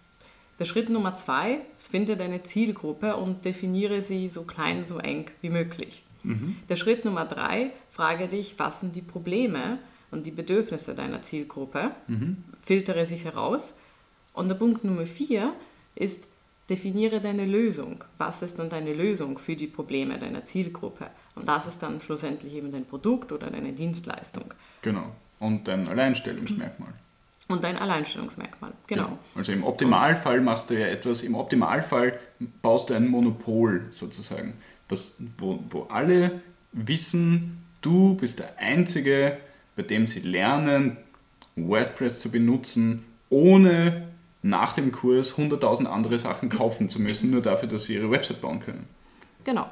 Der Schritt Nummer zwei ist, finde deine Zielgruppe und definiere sie so klein, so eng wie möglich. Der Schritt Nummer drei, frage dich, was sind die Probleme und die Bedürfnisse deiner Zielgruppe, filtere sie heraus. Und der Punkt Nummer vier ist, definiere deine Lösung. Was ist dann deine Lösung für die Probleme deiner Zielgruppe? Und das ist dann schlussendlich eben dein Produkt oder deine Dienstleistung. Genau. Und dein Alleinstellungsmerkmal. Und dein Alleinstellungsmerkmal, genau. genau. Also im Optimalfall machst du ja etwas, im Optimalfall baust du ein Monopol sozusagen, das, wo, wo alle wissen, du bist der Einzige, bei dem sie lernen, WordPress zu benutzen, ohne nach dem Kurs 100.000 andere Sachen kaufen zu müssen, nur dafür, dass sie ihre Website bauen können. Genau.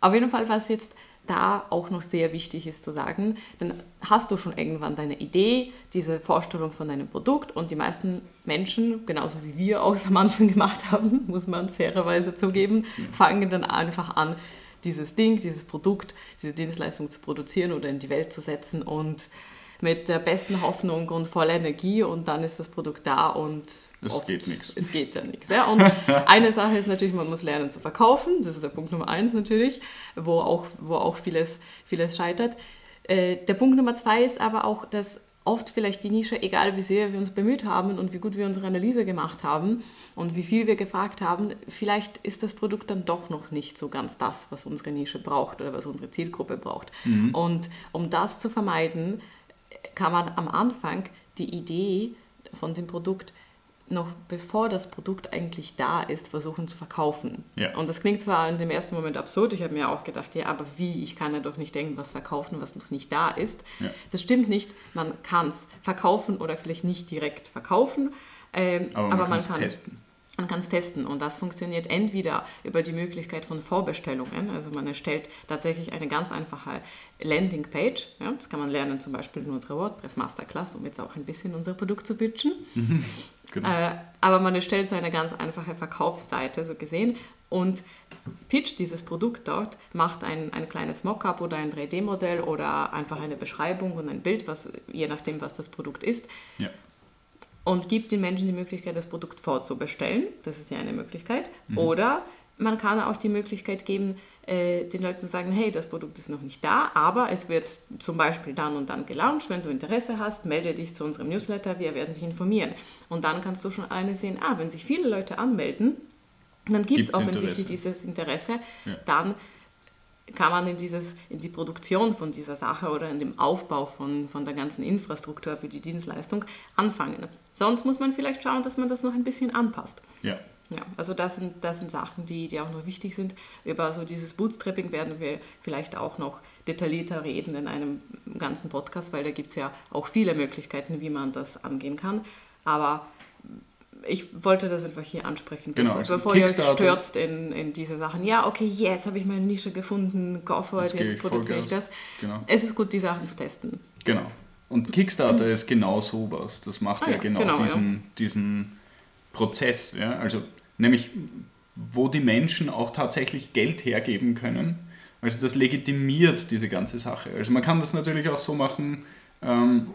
Auf jeden Fall, was jetzt da auch noch sehr wichtig ist zu sagen, dann hast du schon irgendwann deine Idee, diese Vorstellung von deinem Produkt und die meisten Menschen, genauso wie wir auch am Anfang gemacht haben, muss man fairerweise zugeben, fangen dann einfach an, dieses Ding, dieses Produkt, diese Dienstleistung zu produzieren oder in die Welt zu setzen und mit der besten Hoffnung und voller Energie und dann ist das Produkt da und es oft, geht nichts. Es geht ja nichts. Ja? Und eine Sache ist natürlich, man muss lernen zu verkaufen. Das ist der Punkt Nummer eins natürlich, wo auch, wo auch vieles, vieles scheitert. Äh, der Punkt Nummer zwei ist aber auch, dass oft vielleicht die Nische, egal wie sehr wir uns bemüht haben und wie gut wir unsere Analyse gemacht haben und wie viel wir gefragt haben, vielleicht ist das Produkt dann doch noch nicht so ganz das, was unsere Nische braucht oder was unsere Zielgruppe braucht. Mhm. Und um das zu vermeiden, kann man am Anfang die Idee von dem Produkt noch bevor das Produkt eigentlich da ist, versuchen zu verkaufen. Ja. Und das klingt zwar in dem ersten Moment absurd, ich habe mir auch gedacht, ja, aber wie, ich kann ja doch nicht irgendwas verkaufen, was noch nicht da ist. Ja. Das stimmt nicht, man kann es verkaufen oder vielleicht nicht direkt verkaufen, ähm, aber man, aber man kann testen. Man kann es testen und das funktioniert entweder über die Möglichkeit von Vorbestellungen, also man erstellt tatsächlich eine ganz einfache Landingpage, ja, das kann man lernen zum Beispiel in unserer WordPress Masterclass, um jetzt auch ein bisschen unser Produkt zu pitchen. genau. äh, aber man erstellt so eine ganz einfache Verkaufsseite, so gesehen, und pitcht dieses Produkt dort, macht ein, ein kleines Mockup oder ein 3D-Modell oder einfach eine Beschreibung und ein Bild, was, je nachdem, was das Produkt ist. Ja und gibt den Menschen die Möglichkeit, das Produkt vorzubestellen. Das ist ja eine Möglichkeit. Mhm. Oder man kann auch die Möglichkeit geben, äh, den Leuten zu sagen, hey, das Produkt ist noch nicht da, aber es wird zum Beispiel dann und dann gelauncht. Wenn du Interesse hast, melde dich zu unserem Newsletter, wir werden dich informieren. Und dann kannst du schon alleine sehen, ah, wenn sich viele Leute anmelden, dann gibt es offensichtlich dieses Interesse, ja. dann kann man in, dieses, in die Produktion von dieser Sache oder in dem Aufbau von, von der ganzen Infrastruktur für die Dienstleistung anfangen. Sonst muss man vielleicht schauen, dass man das noch ein bisschen anpasst. Ja. Ja, also das sind, das sind Sachen, die, die auch noch wichtig sind. Über so dieses Bootstrapping werden wir vielleicht auch noch detaillierter reden in einem ganzen Podcast, weil da gibt es ja auch viele Möglichkeiten, wie man das angehen kann. Aber ich wollte das einfach hier ansprechen, genau, bevor, also bevor ihr stürzt in, in diese Sachen. Ja, okay, jetzt habe ich meine Nische gefunden, go for it, jetzt, jetzt produziere ich das. Genau. Es ist gut, die Sachen zu testen. Genau. Und Kickstarter mhm. ist genau sowas. Das macht ah, ja genau, genau diesen, ja. diesen Prozess. Ja? Also nämlich, wo die Menschen auch tatsächlich Geld hergeben können. Also das legitimiert diese ganze Sache. Also man kann das natürlich auch so machen, ähm,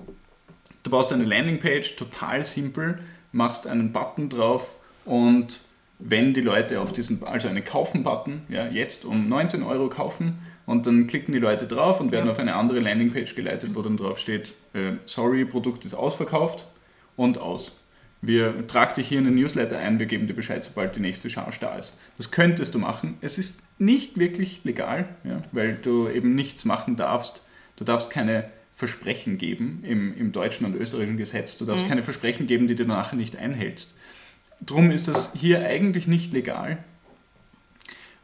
du baust eine Landingpage, total simpel, machst einen Button drauf und wenn die Leute auf diesen, also einen Kaufen-Button, ja, jetzt um 19 Euro kaufen und dann klicken die Leute drauf und werden ja. auf eine andere Landingpage geleitet, wo dann drauf steht, äh, sorry, Produkt ist ausverkauft und aus. Wir tragen dich hier in den Newsletter ein, wir geben dir Bescheid, sobald die nächste Charge da ist. Das könntest du machen. Es ist nicht wirklich legal, ja, weil du eben nichts machen darfst. Du darfst keine Versprechen geben im, im deutschen und österreichischen Gesetz. Du darfst mhm. keine Versprechen geben, die du nachher nicht einhältst. Drum ist das hier eigentlich nicht legal,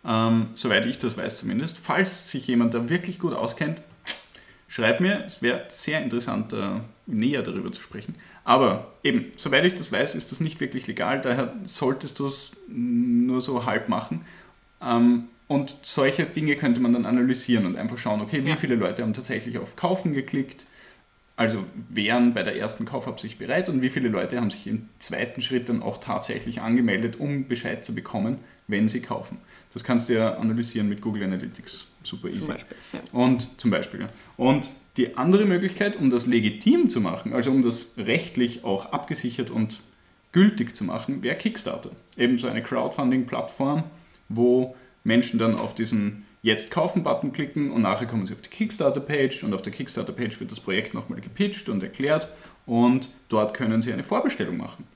ähm, soweit ich das weiß zumindest. Falls sich jemand da wirklich gut auskennt, schreib mir, es wäre sehr interessant, äh, näher darüber zu sprechen. Aber eben, soweit ich das weiß, ist das nicht wirklich legal, daher solltest du es nur so halb machen. Ähm, und solche Dinge könnte man dann analysieren und einfach schauen, okay, wie viele Leute haben tatsächlich auf Kaufen geklickt, also wären bei der ersten Kaufabsicht bereit und wie viele Leute haben sich im zweiten Schritt dann auch tatsächlich angemeldet, um Bescheid zu bekommen, wenn sie kaufen. Das kannst du ja analysieren mit Google Analytics. Super easy. Zum Beispiel. Ja. Und zum Beispiel. Ja. Und die andere Möglichkeit, um das legitim zu machen, also um das rechtlich auch abgesichert und gültig zu machen, wäre Kickstarter. Eben so eine Crowdfunding-Plattform, wo Menschen dann auf diesen Jetzt kaufen-Button klicken und nachher kommen sie auf die Kickstarter-Page und auf der Kickstarter-Page wird das Projekt nochmal gepitcht und erklärt und dort können sie eine Vorbestellung machen.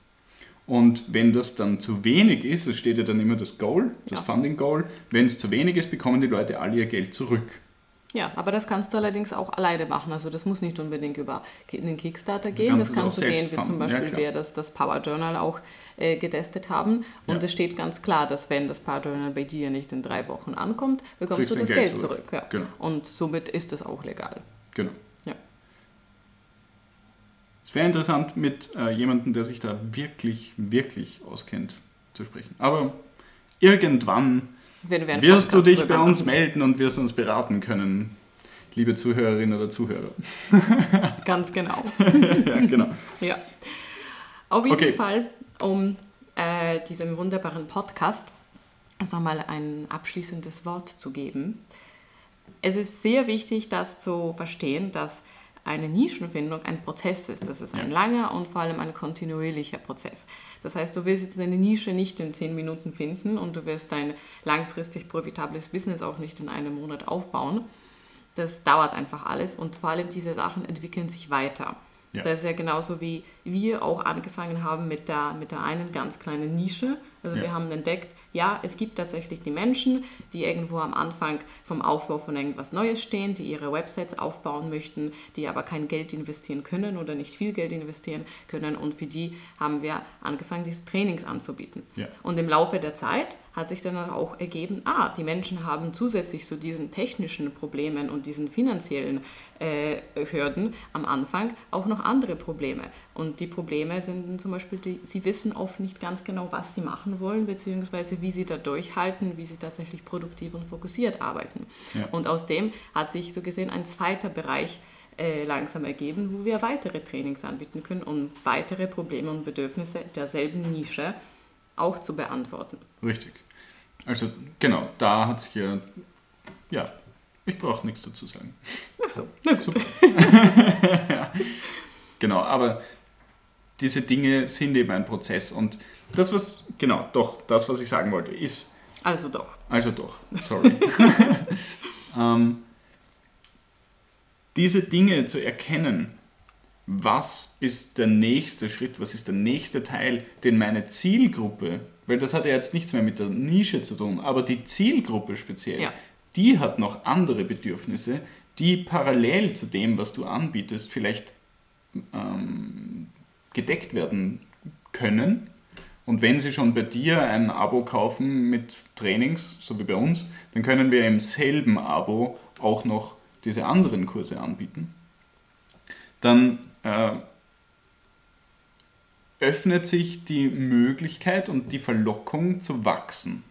Und wenn das dann zu wenig ist, es steht ja dann immer das Goal, das Ja. Funding Goal, wenn es zu wenig ist, bekommen die Leute alle ihr Geld zurück. Ja, aber das kannst du allerdings auch alleine machen. Also das muss nicht unbedingt über den Kickstarter gehen. kannst Das kannst du gehen, wie zum. Ja, Beispiel klar. wir das, das Power Journal auch äh, getestet haben. Und Ja. es steht ganz klar, dass wenn das Power Journal bei dir nicht in drei Wochen ankommt, bekommst Kriegst du das Geld zurück. zurück. ja. Genau. Und somit ist das auch legal. Genau. Es wäre interessant, mit äh, jemandem, der sich da wirklich, wirklich auskennt, zu sprechen. Aber irgendwann wirst du Podcast dich drüber bei uns melden und wirst uns beraten können, liebe Zuhörerinnen oder Zuhörer. Ganz genau. ja, genau. Ja. Auf jeden Okay. Fall, um äh, diesem wunderbaren Podcast erst nochmal ein abschließendes Wort zu geben. Es ist sehr wichtig, das zu verstehen, dass eine Nischenfindung ein Prozess ist. Das ist ein langer und vor allem ein kontinuierlicher Prozess. Das heißt, du wirst jetzt deine Nische nicht in zehn Minuten finden und du wirst dein langfristig profitables Business auch nicht in einem Monat aufbauen. Das dauert einfach alles und vor allem diese Sachen entwickeln sich weiter. Ja. Das ist ja genauso wie wir auch angefangen haben mit der, mit der einen ganz kleinen Nische. Also Ja. wir haben entdeckt, ja, es gibt tatsächlich die Menschen, die irgendwo am Anfang vom Aufbau von irgendwas Neues stehen, die ihre Websites aufbauen möchten, die aber kein Geld investieren können oder nicht viel Geld investieren können. Und für die haben wir angefangen, diese Trainings anzubieten. Ja. Und im Laufe der Zeit hat sich dann auch ergeben, ah, die Menschen haben zusätzlich zu diesen technischen Problemen und diesen finanziellen äh, Hürden am Anfang auch noch andere Probleme. Und die Probleme sind zum Beispiel, die, sie wissen oft nicht ganz genau, was sie machen wollen, beziehungsweise wie sie da durchhalten, wie sie tatsächlich produktiv und fokussiert arbeiten. Ja. Und aus dem hat sich so gesehen ein zweiter Bereich äh, langsam ergeben, wo wir weitere Trainings anbieten können, um weitere Probleme und Bedürfnisse derselben Nische auch zu beantworten. Richtig. Also genau, da hat sich ja, ja, ich brauche nichts dazu sagen. Ach so, na gut. Genau, aber diese Dinge sind eben ein Prozess und das, was, genau, doch, das, was ich sagen wollte, ist, Also doch. also doch, sorry. ähm, diese Dinge zu erkennen, was ist der nächste Schritt, was ist der nächste Teil, den meine Zielgruppe, weil das hat ja jetzt nichts mehr mit der Nische zu tun, aber die Zielgruppe speziell, Ja. die hat noch andere Bedürfnisse, die parallel zu dem, was du anbietest, vielleicht ähm, gedeckt werden können. Und wenn sie schon bei dir ein Abo kaufen mit Trainings, so wie bei uns, dann können wir im selben Abo auch noch diese anderen Kurse anbieten. Dann äh, öffnet sich die Möglichkeit und die Verlockung zu wachsen.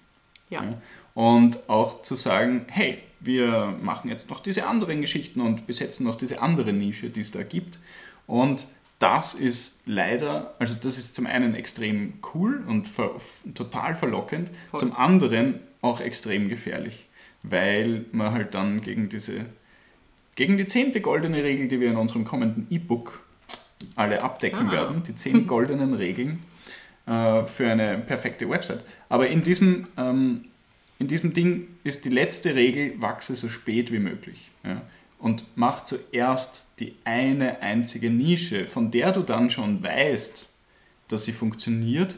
Ja. Ja. Und auch zu sagen, hey, wir machen jetzt noch diese anderen Geschichten und besetzen noch diese andere Nische, die es da gibt. Und das ist leider, also das ist zum einen extrem cool und ver total verlockend, Voll. zum anderen auch extrem gefährlich, weil man halt dann gegen diese, gegen die zehnte goldene Regel, die wir in unserem kommenden E-Book alle abdecken Ah. werden, die zehn goldenen Regeln äh, für eine perfekte Website. Aber in diesem, ähm, in diesem Ding ist die letzte Regel, wachse so spät wie möglich. Ja? Und mach zuerst die eine einzige Nische, von der du dann schon weißt, dass sie funktioniert,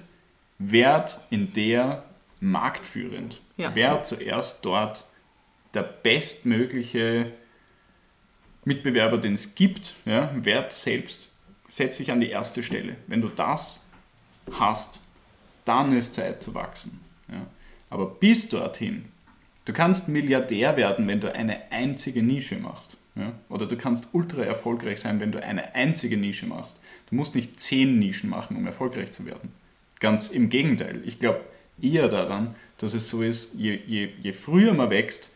werd in der marktführend. Ja. Werd zuerst dort der bestmögliche Mitbewerber, den es gibt, ja, werd selbst, setz dich an die erste Stelle. Wenn du das hast, dann ist Zeit zu wachsen. Ja. Aber bis dorthin, du kannst Milliardär werden, wenn du eine einzige Nische machst. Ja. Oder du kannst ultra erfolgreich sein, wenn du eine einzige Nische machst. Du musst nicht zehn Nischen machen, um erfolgreich zu werden. Ganz im Gegenteil. Ich glaube eher daran, dass es so ist, je, je, je früher man wächst,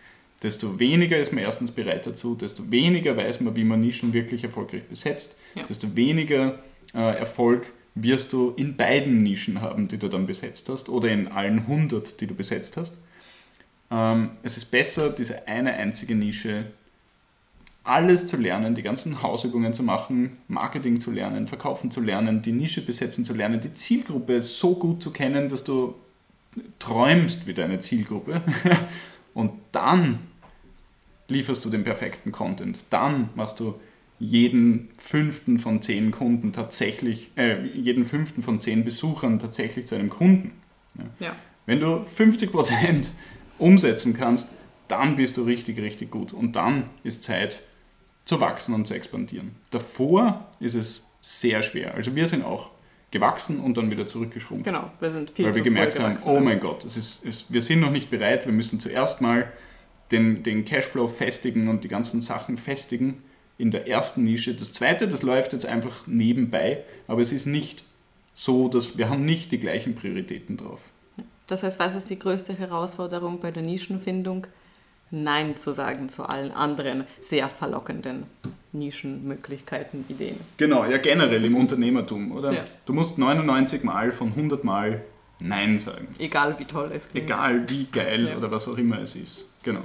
desto weniger ist man erstens bereit dazu, desto weniger weiß man, wie man Nischen wirklich erfolgreich besetzt, Ja. desto weniger äh, Erfolg wirst du in beiden Nischen haben, die du dann besetzt hast, oder in allen 100, die du besetzt hast. Ähm, es ist besser, diese eine einzige Nische alles zu lernen, die ganzen Hausübungen zu machen, Marketing zu lernen, Verkaufen zu lernen, die Nische besetzen zu lernen, die Zielgruppe so gut zu kennen, dass du träumst wie deine Zielgruppe und dann lieferst du den perfekten Content. Dann machst du jeden fünften von zehn Kunden tatsächlich, äh, jeden fünften von zehn Besuchern tatsächlich zu einem Kunden. Ja. Wenn du 50% umsetzen kannst, dann bist du richtig, richtig gut. Und dann ist Zeit zu wachsen und zu expandieren. Davor ist es sehr schwer. Also wir sind auch gewachsen und dann wieder zurückgeschrumpft. Genau, wir sind viel weil wir gemerkt haben, oh mein Gott, es ist, es, wir sind noch nicht bereit, wir müssen zuerst mal den, den Cashflow festigen und die ganzen Sachen festigen in der ersten Nische. Das zweite, das läuft jetzt einfach nebenbei, aber es ist nicht so, dass wir haben nicht die gleichen Prioritäten drauf. Das heißt, was ist die größte Herausforderung bei der Nischenfindung? Nein zu sagen zu allen anderen sehr verlockenden Nischenmöglichkeiten, Ideen. Genau, ja generell im Unternehmertum, oder? Ja. Du musst 99 Mal von 100 Mal Nein sagen. Egal wie toll es klingt. Egal wie geil Ja. oder was auch immer es ist. Genau.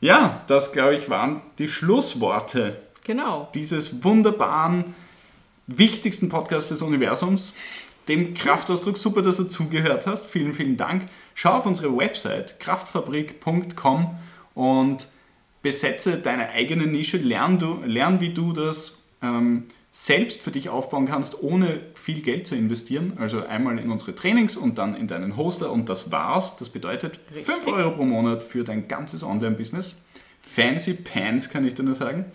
Ja, das glaube ich waren die Schlussworte Genau. dieses wunderbaren, wichtigsten Podcasts des Universums, dem Kraftausdruck. Super, dass du zugehört hast. Vielen, vielen Dank. Schau auf unsere Website kraftfabrik.com und besetze deine eigene Nische. Lern, du, lern wie du das ähm, selbst für dich aufbauen kannst, ohne viel Geld zu investieren. Also einmal in unsere Trainings und dann in deinen Hoster und das war's. Das bedeutet Richtig. 5 Euro pro Monat für dein ganzes Online-Business. Fancy Pants, kann ich dir nur sagen.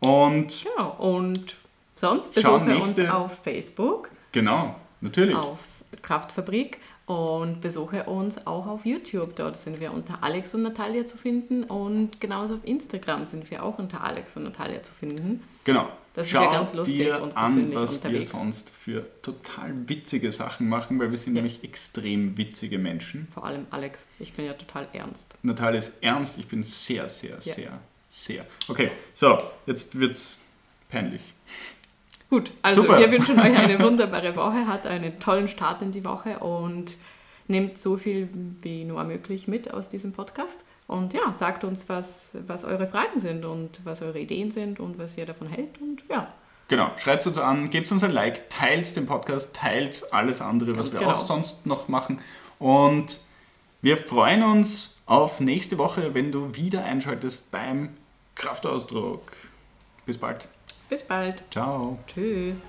Und Genau. Und sonst besuche uns nächste- auf Facebook, genau, natürlich. auf Kraftfabrik und besuche uns auch auf YouTube. Dort sind wir unter Alex und Natalia zu finden und genauso auf Instagram sind wir auch unter Alex und Natalia zu finden. Genau. Das sind wir ganz lustig dir und an, was unterwegs. wir sonst für total witzige Sachen machen, weil wir sind Ja. nämlich extrem witzige Menschen. Vor allem Alex. Ich bin ja total ernst. Natalia ist ernst, ich bin sehr, sehr, Ja. sehr, sehr. Okay, so, jetzt wird's peinlich. Gut, also Super. wir wünschen euch eine wunderbare Woche, habt einen tollen Start in die Woche und nehmt so viel wie nur möglich mit aus diesem Podcast. Und ja, sagt uns, was, was eure Fragen sind und was eure Ideen sind und was ihr davon hält. Und ja, Genau, schreibt uns an, gebt uns ein Like, teilt den Podcast, teilt alles andere, was Ganz wir genau. auch sonst noch machen. Und wir freuen uns auf nächste Woche, wenn du wieder einschaltest beim Kraftausdruck. Bis bald. Bis bald. Ciao. Tschüss.